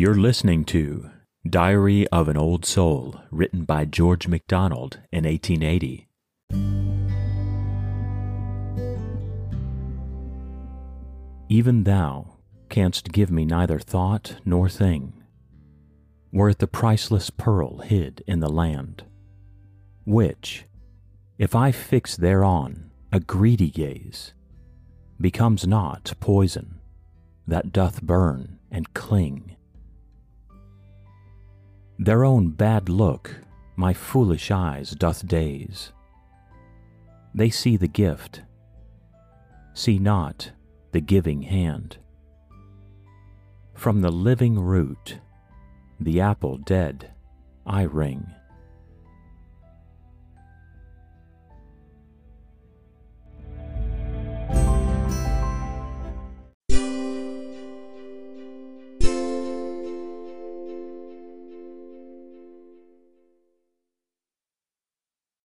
You're listening to Diary of an Old Soul, written by George MacDonald in 1880. Even thou canst give me neither thought nor thing, were it the priceless pearl hid in the land, which, if I fix thereon a greedy gaze, becomes not poison that doth burn and cling. Their own bad look my foolish eyes doth daze. They see the gift, see not the giving hand. From the living root, the apple dead, I wring.